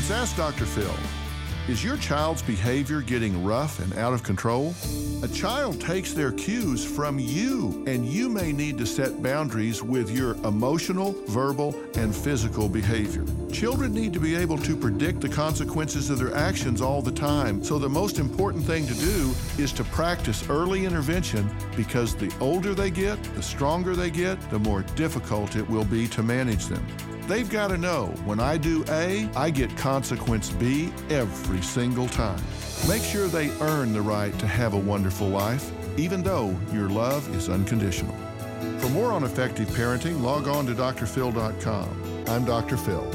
It's Ask Dr. Phil. Is your child's behavior getting rough and out of control? A child takes their cues from you, and you may need to set boundaries with your emotional, verbal, and physical behavior. Children need to be able to predict the consequences of their actions all the time, so the most important thing to do is to practice early intervention because the older they get, the stronger they get, the more difficult it will be to manage them. They've got to know when I do A, I get consequence B every single time. Make sure they earn the right to have a wonderful life, even though your love is unconditional. For more on effective parenting, log on to drphil.com. I'm Dr. Phil.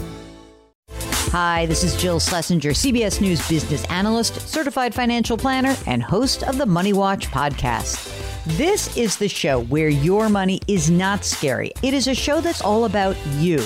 Hi, this is Jill Schlesinger, CBS News business analyst, certified financial planner, and host of the Money Watch podcast. This is the show where your money is not scary. It is a show that's all about you.